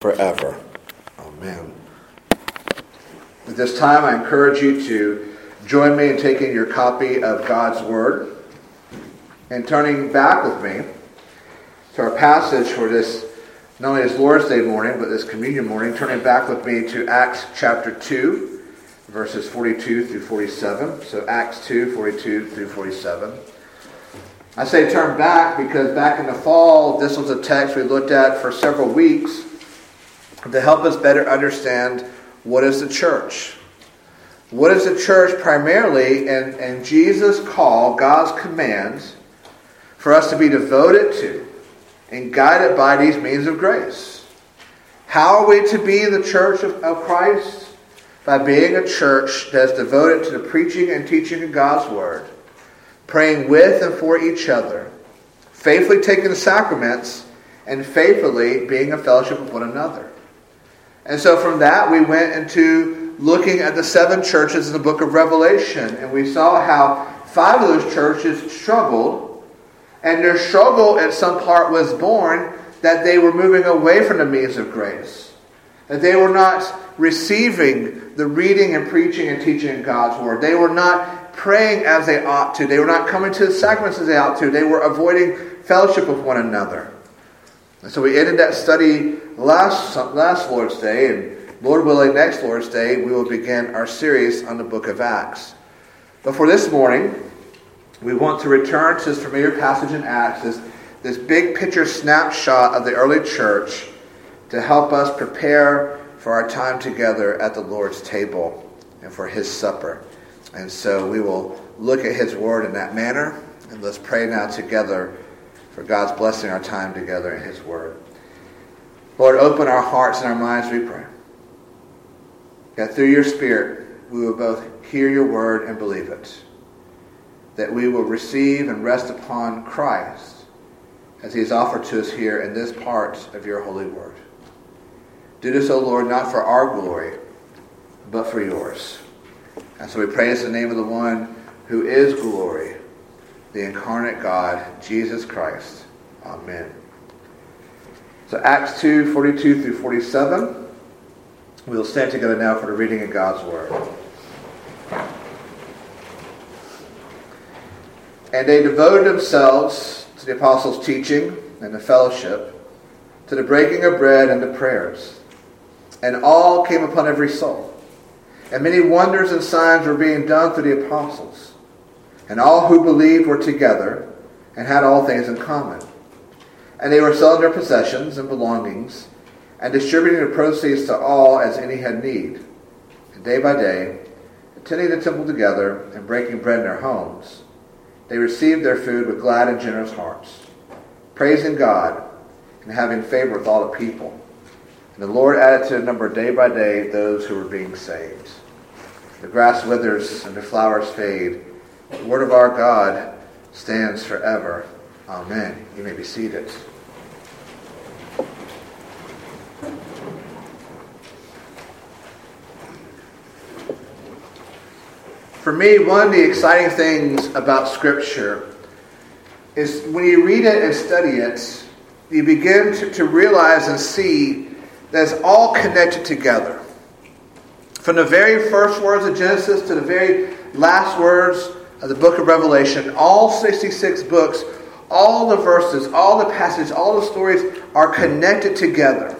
forever. Amen. At this time, I encourage you to join me in taking your copy of God's Word and turning back with me to our passage for this, not only this Lord's Day morning, but this communion morning, turning back with me to Acts chapter 2, verses 42 through 47. So Acts 2, 42 through 47. I say turn back because back in the fall, this was a text we looked at for several weeks to help us better understand what is the church. What is the church primarily, and, and Jesus' call, God's commands, for us to be devoted to and guided by these means of grace. How are we to be the church of, of Christ? By being a church that is devoted to the preaching and teaching of God's Word, praying with and for each other, faithfully taking the sacraments, and faithfully being a fellowship with one another. And so from that, we went into looking at the seven churches in the book of Revelation. And we saw how five of those churches struggled. And their struggle at some part was born that they were moving away from the means of grace. That they were not receiving the reading and preaching and teaching of God's Word. They were not praying as they ought to. They were not coming to the sacraments as they ought to. They were avoiding fellowship with one another. And so we ended that study last, last Lord's Day, and Lord willing, next Lord's Day, we will begin our series on the book of Acts. But for this morning, we want to return to this familiar passage in Acts, this, this big picture snapshot of the early church to help us prepare for our time together at the Lord's table and for his supper. And so we will look at his word in that manner, and let's pray now together for God's blessing our time together in his word. Lord, open our hearts and our minds, we pray. That through your Spirit, we will both hear your word and believe it. That we will receive and rest upon Christ as he is offered to us here in this part of your holy word. Do this, O Lord, not for our glory, but for yours. And so we praise the name of the one who is glory, the incarnate God, Jesus Christ. Amen. So Acts 2, 42 through 47. We'll stand together now for the reading of God's Word. And they devoted themselves to the apostles' teaching and the fellowship, to the breaking of bread and the prayers. And all came upon every soul. And many wonders and signs were being done through the apostles. And all who believed were together and had all things in common and they were selling their possessions and belongings, and distributing the proceeds to all as any had need. And day by day, attending the temple together and breaking bread in their homes, they received their food with glad and generous hearts, praising God and having favor with all the people. And the Lord added to the number day by day those who were being saved. The grass withers and the flowers fade. The word of our God stands forever. Amen. You may be seated. For me, one of the exciting things about Scripture is when you read it and study it, you begin to, to realize and see that it's all connected together. From the very first words of Genesis to the very last words of the book of Revelation, all 66 books, all the verses, all the passages, all the stories are connected together.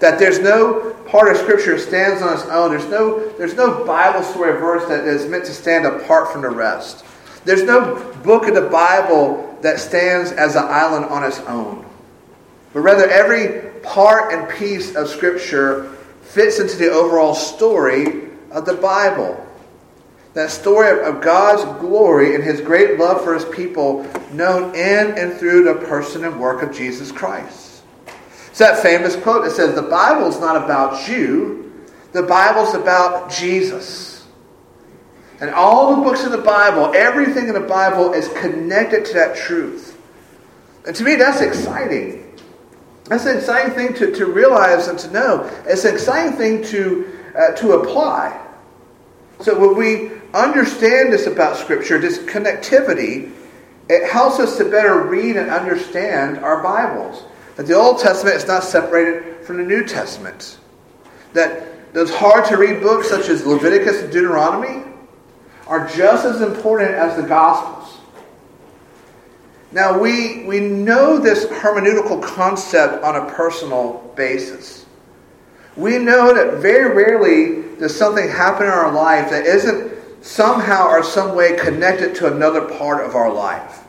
That there's no part of Scripture stands on its own. There's no, there's no Bible story verse that is meant to stand apart from the rest. There's no book of the Bible that stands as an island on its own. But rather, every part and piece of Scripture fits into the overall story of the Bible. That story of God's glory and His great love for His people, known in and through the person and work of Jesus Christ. That famous quote that says, The Bible's not about you, the Bible's about Jesus. And all the books of the Bible, everything in the Bible is connected to that truth. And to me, that's exciting. That's an exciting thing to, to realize and to know. It's an exciting thing to, uh, to apply. So when we understand this about Scripture, this connectivity, it helps us to better read and understand our Bibles That the Old Testament is not separated from the New Testament. That those hard to read books, such as Leviticus and Deuteronomy, are just as important as the Gospels. Now, we, we know this hermeneutical concept on a personal basis. We know that very rarely does something happen in our life that isn't somehow or some way connected to another part of our life.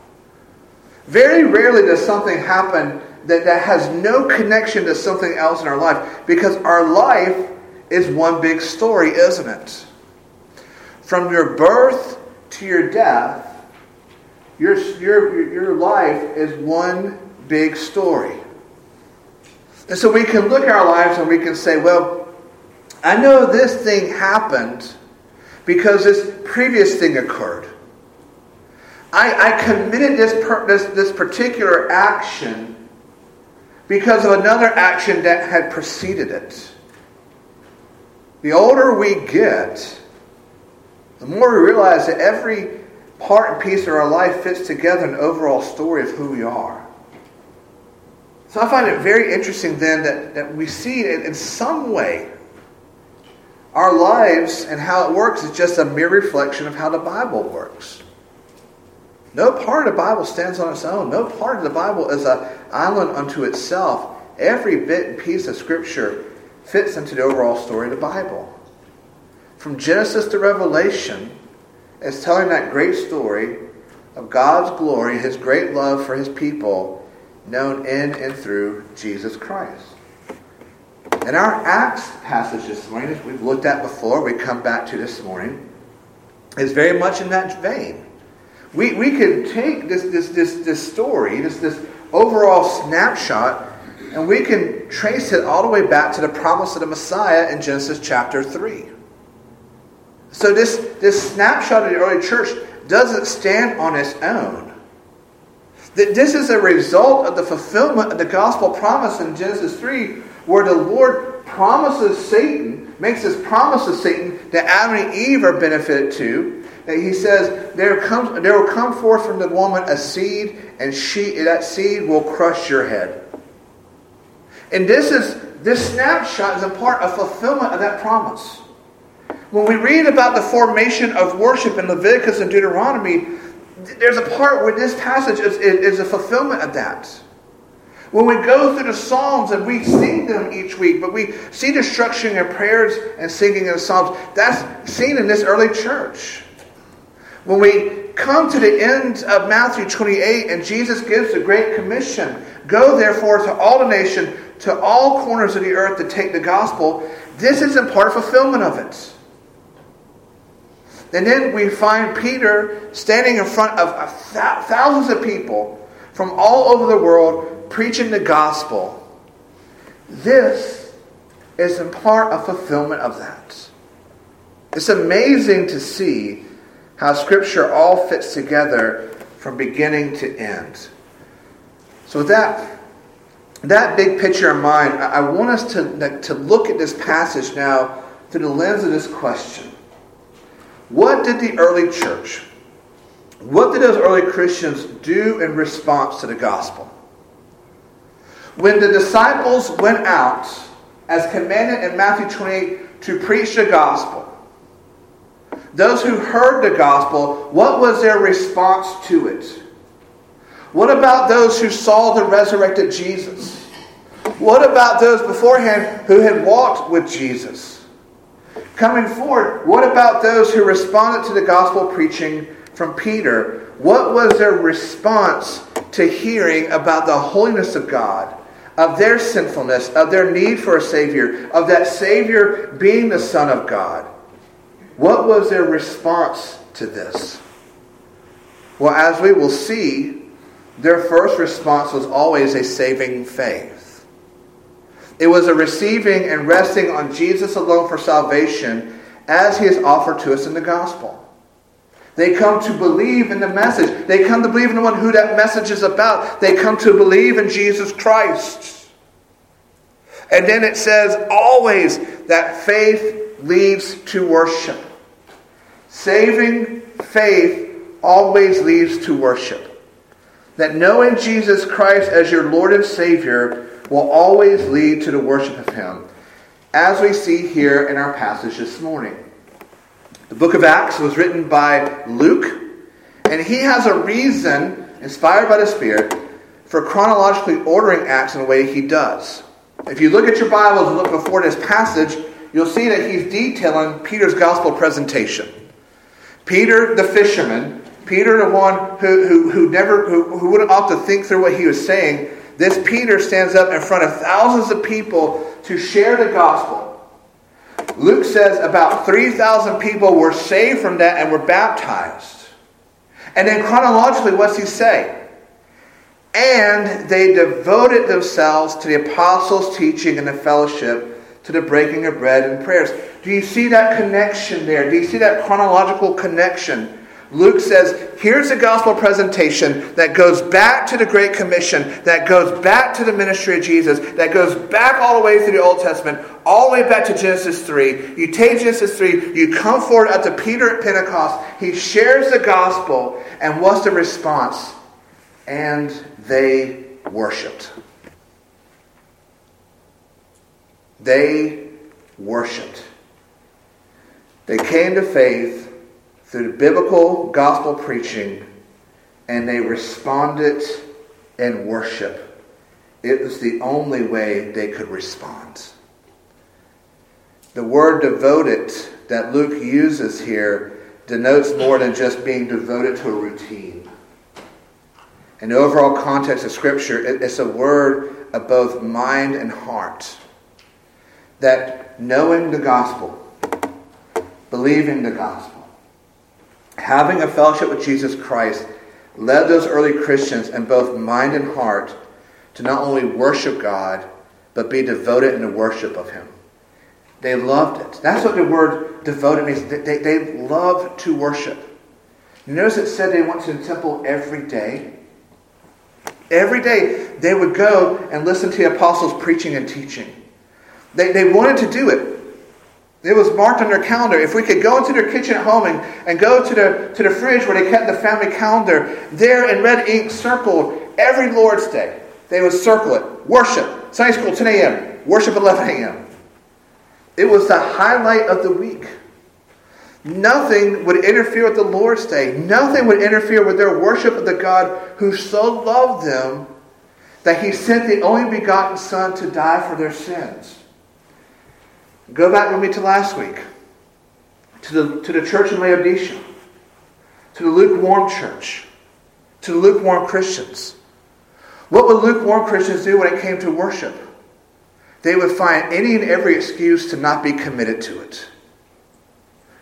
Very rarely does something happen that, that has no connection to something else in our life because our life is one big story, isn't it? From your birth to your death, your, your, your life is one big story. And so we can look at our lives and we can say, well, I know this thing happened because this previous thing occurred. I, I committed this, per, this, this particular action because of another action that had preceded it. The older we get, the more we realize that every part and piece of our life fits together an overall story of who we are. So I find it very interesting then that, that we see in some way. Our lives and how it works is just a mere reflection of how the Bible works. No part of the Bible stands on its own. No part of the Bible is an island unto itself. Every bit and piece of Scripture fits into the overall story of the Bible. From Genesis to Revelation, it's telling that great story of God's glory, His great love for His people, known in and through Jesus Christ. And our Acts passage this morning, as we've looked at before, we come back to this morning, is very much in that vein. We, we can take this, this, this, this story, this, this overall snapshot, and we can trace it all the way back to the promise of the Messiah in Genesis chapter 3. So this, this snapshot of the early church doesn't stand on its own. That This is a result of the fulfillment of the gospel promise in Genesis 3, where the Lord promises Satan, makes this promise to Satan that Adam and Eve are benefited to, he says, there, comes, there will come forth from the woman a seed, and she, that seed will crush your head. And this is this snapshot is a part of fulfillment of that promise. When we read about the formation of worship in Leviticus and Deuteronomy, there's a part where this passage is, is a fulfillment of that. When we go through the Psalms and we sing them each week, but we see the structuring of prayers and singing of the Psalms, that's seen in this early church. When we come to the end of Matthew 28 and Jesus gives the Great Commission go therefore to all the nation, to all corners of the earth to take the gospel, this is in part fulfillment of it. And then we find Peter standing in front of thousands of people from all over the world preaching the gospel. This is in part a fulfillment of that. It's amazing to see how Scripture all fits together from beginning to end. So with that that big picture in mind, I want us to, to look at this passage now through the lens of this question. What did the early church, what did those early Christians do in response to the gospel? When the disciples went out, as commanded in Matthew 28, to preach the gospel, those who heard the gospel, what was their response to it? What about those who saw the resurrected Jesus? What about those beforehand who had walked with Jesus? Coming forward, what about those who responded to the gospel preaching from Peter? What was their response to hearing about the holiness of God, of their sinfulness, of their need for a Savior, of that Savior being the Son of God? What was their response to this? Well, as we will see, their first response was always a saving faith. It was a receiving and resting on Jesus alone for salvation as he is offered to us in the gospel. They come to believe in the message. They come to believe in the one who that message is about. They come to believe in Jesus Christ. And then it says always that faith leads to worship. Saving faith always leads to worship. that knowing Jesus Christ as your Lord and Savior will always lead to the worship of Him, as we see here in our passage this morning. The book of Acts was written by Luke, and he has a reason, inspired by the Spirit, for chronologically ordering Acts in the way he does. If you look at your Bibles and look before this passage, you'll see that he's detailing Peter's gospel presentation. Peter, the fisherman, Peter, the one who, who, who never who, who wouldn't opt to think through what he was saying, this Peter stands up in front of thousands of people to share the gospel. Luke says about 3,000 people were saved from that and were baptized. And then chronologically, what's he say? And they devoted themselves to the apostles' teaching and the fellowship, to the breaking of bread and prayers. Do you see that connection there? Do you see that chronological connection? Luke says, here's a gospel presentation that goes back to the Great Commission, that goes back to the ministry of Jesus, that goes back all the way through the Old Testament, all the way back to Genesis 3. You take Genesis 3, you come forward up to Peter at Pentecost, he shares the gospel, and what's the response? And they worshiped. They worshiped. They came to faith through biblical gospel preaching and they responded in worship. It was the only way they could respond. The word devoted that Luke uses here denotes more than just being devoted to a routine. In the overall context of Scripture, it's a word of both mind and heart. That knowing the gospel, believing the gospel, having a fellowship with Jesus Christ led those early Christians in both mind and heart to not only worship God, but be devoted in the worship of Him. They loved it. That's what the word devoted means. They, they, they love to worship. Notice it said they went to the temple every day. Every day they would go and listen to the apostles preaching and teaching. They, they wanted to do it. It was marked on their calendar. If we could go into their kitchen at home and, and go to the, to the fridge where they kept the family calendar, there in red ink circled every Lord's Day. They would circle it. Worship. Sunday school, 10 a.m. Worship, 11 a.m. It was the highlight of the week. Nothing would interfere with the Lord's Day. Nothing would interfere with their worship of the God who so loved them that he sent the only begotten Son to die for their sins. Go back with me to last week, to the, to the church in Laodicea, to the lukewarm church, to the lukewarm Christians. What would lukewarm Christians do when it came to worship? They would find any and every excuse to not be committed to it.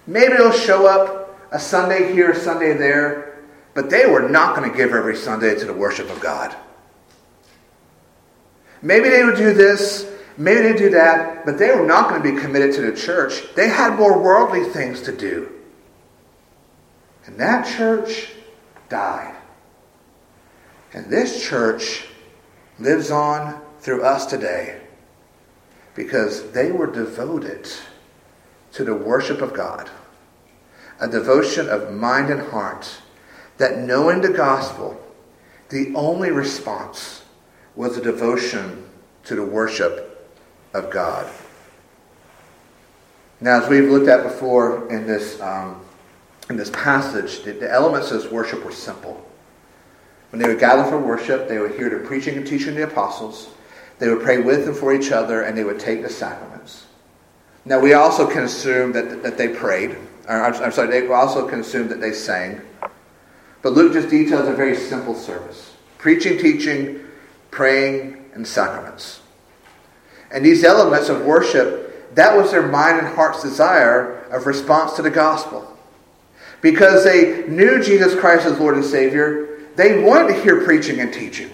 Maybe they'll show up a Sunday here, a Sunday there, but they were not going to give every Sunday to the worship of God. Maybe they would do this Maybe they do that, but they were not going to be committed to the church. They had more worldly things to do. And that church died. And this church lives on through us today because they were devoted to the worship of God, a devotion of mind and heart that knowing the gospel, the only response was a devotion to the worship of God. Now, as we've looked at before in this, um, in this passage, the, the elements of worship were simple. When they would gather for worship, they would hear the preaching and teaching of the apostles, they would pray with and for each other, and they would take the sacraments. Now, we also can assume that, that they prayed. Or, I'm, I'm sorry, they also can assume that they sang. But Luke just details a very simple service preaching, teaching, praying, and sacraments. And these elements of worship, that was their mind and heart's desire of response to the gospel. Because they knew Jesus Christ as Lord and Savior, they wanted to hear preaching and teaching.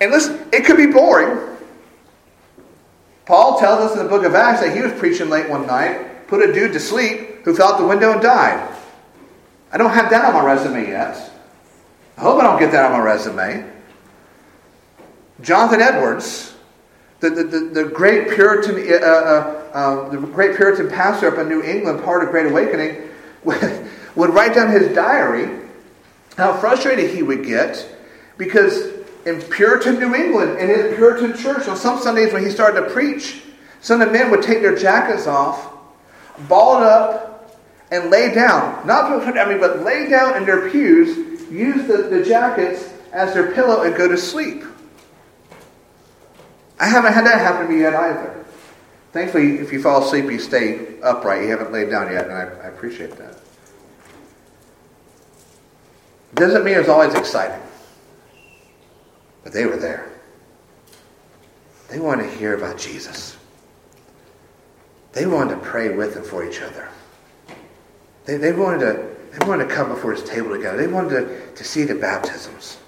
And listen, it could be boring. Paul tells us in the book of Acts that he was preaching late one night, put a dude to sleep who fell out the window and died. I don't have that on my resume yet. I hope I don't get that on my resume. Jonathan Edwards the, the, the, the great Puritan, uh, uh, uh, the great Puritan pastor up in New England, part of Great Awakening, would, would write down his diary how frustrated he would get because in Puritan New England, in his Puritan church, on some Sundays when he started to preach, some of the men would take their jackets off, ball it up, and lay down. Not put, I mean, but lay down in their pews, use the, the jackets as their pillow, and go to sleep. I haven't had that happen to me yet either. Thankfully, if you fall asleep, you stay upright. You haven't laid down yet, and I, I appreciate that. Doesn't mean it's always exciting. But they were there. They wanted to hear about Jesus. They wanted to pray with and for each other. They, they, wanted, to, they wanted to come before his table together. They wanted to, to see the baptisms.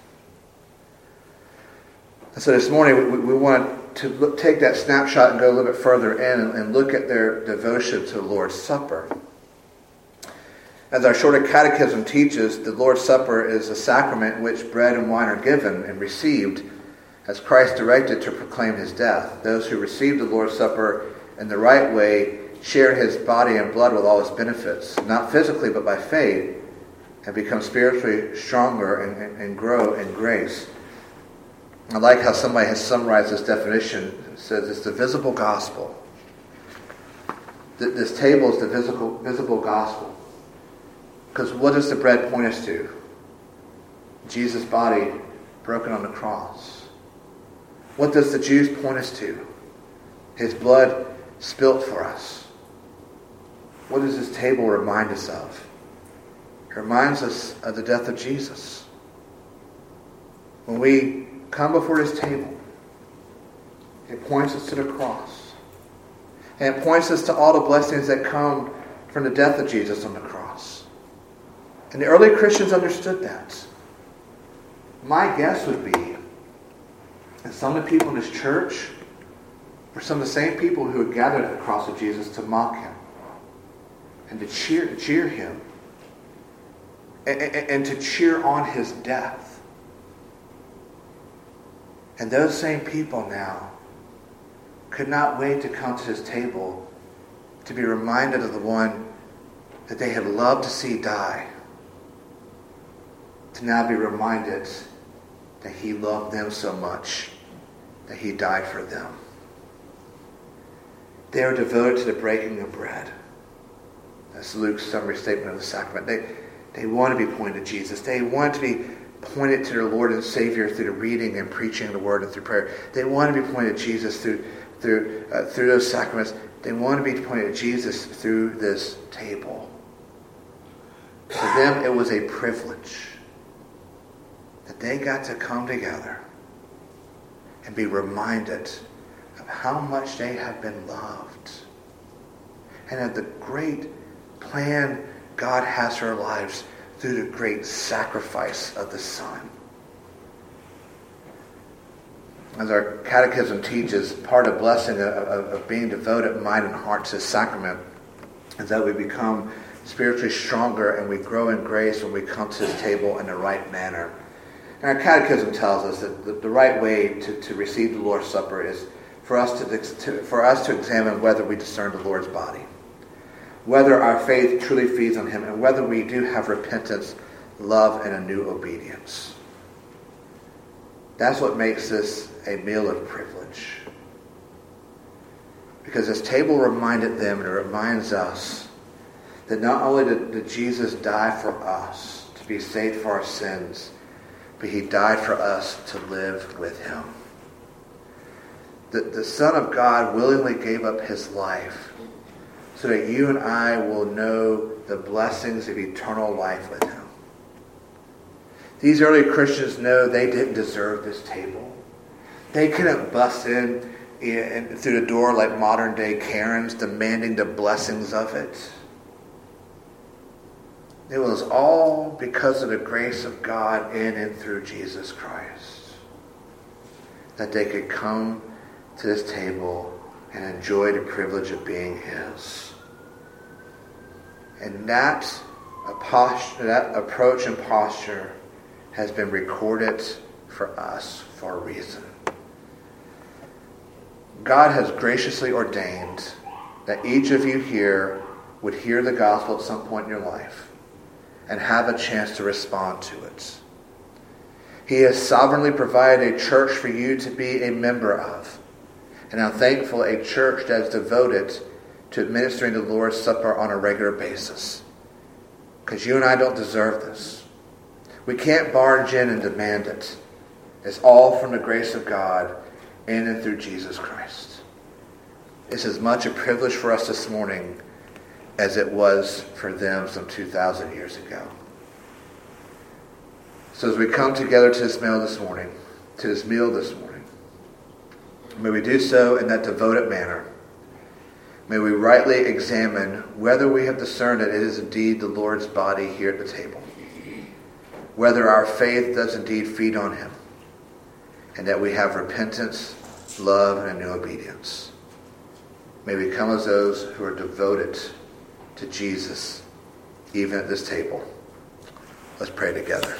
And so this morning we, we want to look, take that snapshot and go a little bit further in and, and look at their devotion to the Lord's Supper. As our shorter catechism teaches, the Lord's Supper is a sacrament in which bread and wine are given and received as Christ directed to proclaim his death. Those who receive the Lord's Supper in the right way share his body and blood with all its benefits, not physically but by faith, and become spiritually stronger and, and, and grow in grace. I like how somebody has summarized this definition. It says it's the visible gospel. This table is the visible, visible gospel. Because what does the bread point us to? Jesus' body broken on the cross. What does the juice point us to? His blood spilt for us. What does this table remind us of? It reminds us of the death of Jesus. When we come before his table, it points us to the cross. And it points us to all the blessings that come from the death of Jesus on the cross. And the early Christians understood that. My guess would be that some of the people in this church were some of the same people who had gathered at the cross of Jesus to mock him and to cheer, cheer him and, and, and to cheer on his death. And those same people now could not wait to come to his table to be reminded of the one that they had loved to see die to now be reminded that he loved them so much that he died for them. They are devoted to the breaking of bread. That's Luke's summary statement of the sacrament. They, they want to be pointed to Jesus. They want to be pointed to their Lord and Savior through the reading and preaching of the Word and through prayer. They want to be pointed to Jesus through, through, uh, through those sacraments. They want to be pointed to Jesus through this table. For them, it was a privilege that they got to come together and be reminded of how much they have been loved and of the great plan God has for our lives through the great sacrifice of the Son. As our catechism teaches, part of blessing of, of, being devoted mind and heart to sacrament is that we become spiritually stronger and we grow in grace when we come to this table in the right manner. And our catechism tells us that the, the right way to, to receive the Lord's Supper is for us to, to, for us to examine whether we discern the Lord's body, whether our faith truly feeds on Him, and whether we do have repentance, love, and a new obedience. That's what makes this a meal of privilege. Because this table reminded them and it reminds us that not only did, did Jesus die for us to be saved for our sins, but he died for us to live with him. The, the Son of God willingly gave up his life so that you and I will know the blessings of eternal life with him. These early Christians know they didn't deserve this table. They couldn't bust in, in through the door like modern day Karens demanding the blessings of it. It was all because of the grace of God in and through Jesus Christ that they could come to this table and enjoy the privilege of being His. And that, that approach and posture has been recorded for us for a reason. God has graciously ordained that each of you here would hear the gospel at some point in your life and have a chance to respond to it. He has sovereignly provided a church for you to be a member of. And I'm thankful a church that is devoted to administering the Lord's Supper on a regular basis. Because you and I don't deserve this. We can't barge in and demand it. It's all from the grace of God in and through Jesus Christ. It's as much a privilege for us this morning as it was for them some 2,000 years ago. So as we come together to this meal this morning, to this meal this morning, may we do so in that devoted manner. May we rightly examine whether we have discerned that it is indeed the Lord's body here at the table, whether our faith does indeed feed on him, and that we have repentance, love, and a new obedience. May we come as those who are devoted to Jesus, even at this table. Let's pray together.